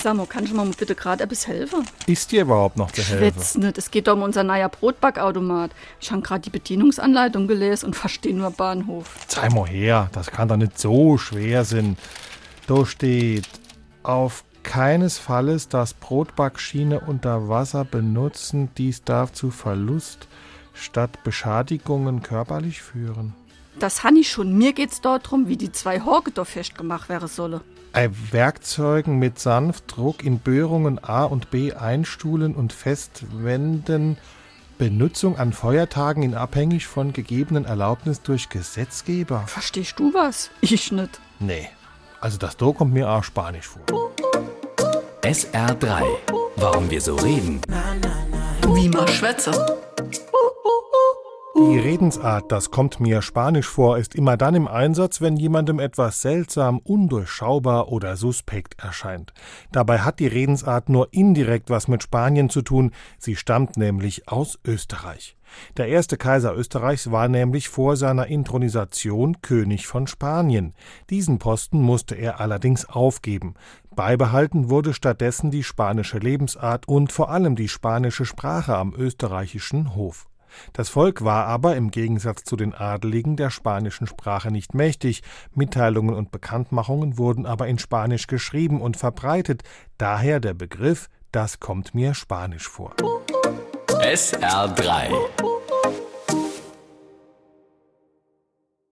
Samo, kannst du mir bitte gerade etwas helfen? Ist dir überhaupt noch zu helfen? Schwätz nicht, es geht um unser neuer Brotbackautomat. Ich habe gerade die Bedienungsanleitung gelesen und verstehe nur Bahnhof. Zeig mal her, das kann doch nicht so schwer sein. Da steht, auf keinesfalls das Brotbackschiene unter Wasser benutzen, dies darf zu Verlust statt Beschadigungen körperlich führen. Das han ich schon. Mir geht's dort drum, wie die zwei Horge da festgemacht werden sollen. Ei Werkzeugen mit Sanftdruck in Böhrungen A und B einstuhlen und festwenden. Benutzung an Feiertagen in abhängig von gegebenen Erlaubnis durch Gesetzgeber. Verstehst du was? Ich nicht. Nee, also das Do kommt mir auch spanisch vor. SR3. Warum wir so reden. Wie man schwätze. Die Redensart, das kommt mir spanisch vor, ist immer dann im Einsatz, wenn jemandem etwas seltsam, undurchschaubar oder suspekt erscheint. Dabei hat die Redensart nur indirekt was mit Spanien zu tun, sie stammt nämlich aus Österreich. Der erste Kaiser Österreichs war nämlich vor seiner Inthronisation König von Spanien. Diesen Posten musste er allerdings aufgeben. Beibehalten wurde stattdessen die spanische Lebensart und vor allem die spanische Sprache am österreichischen Hof. Das Volk war aber im Gegensatz zu den Adeligen der spanischen Sprache nicht mächtig, Mitteilungen und Bekanntmachungen wurden aber in Spanisch geschrieben und verbreitet, daher der Begriff Das kommt mir Spanisch vor. SR3.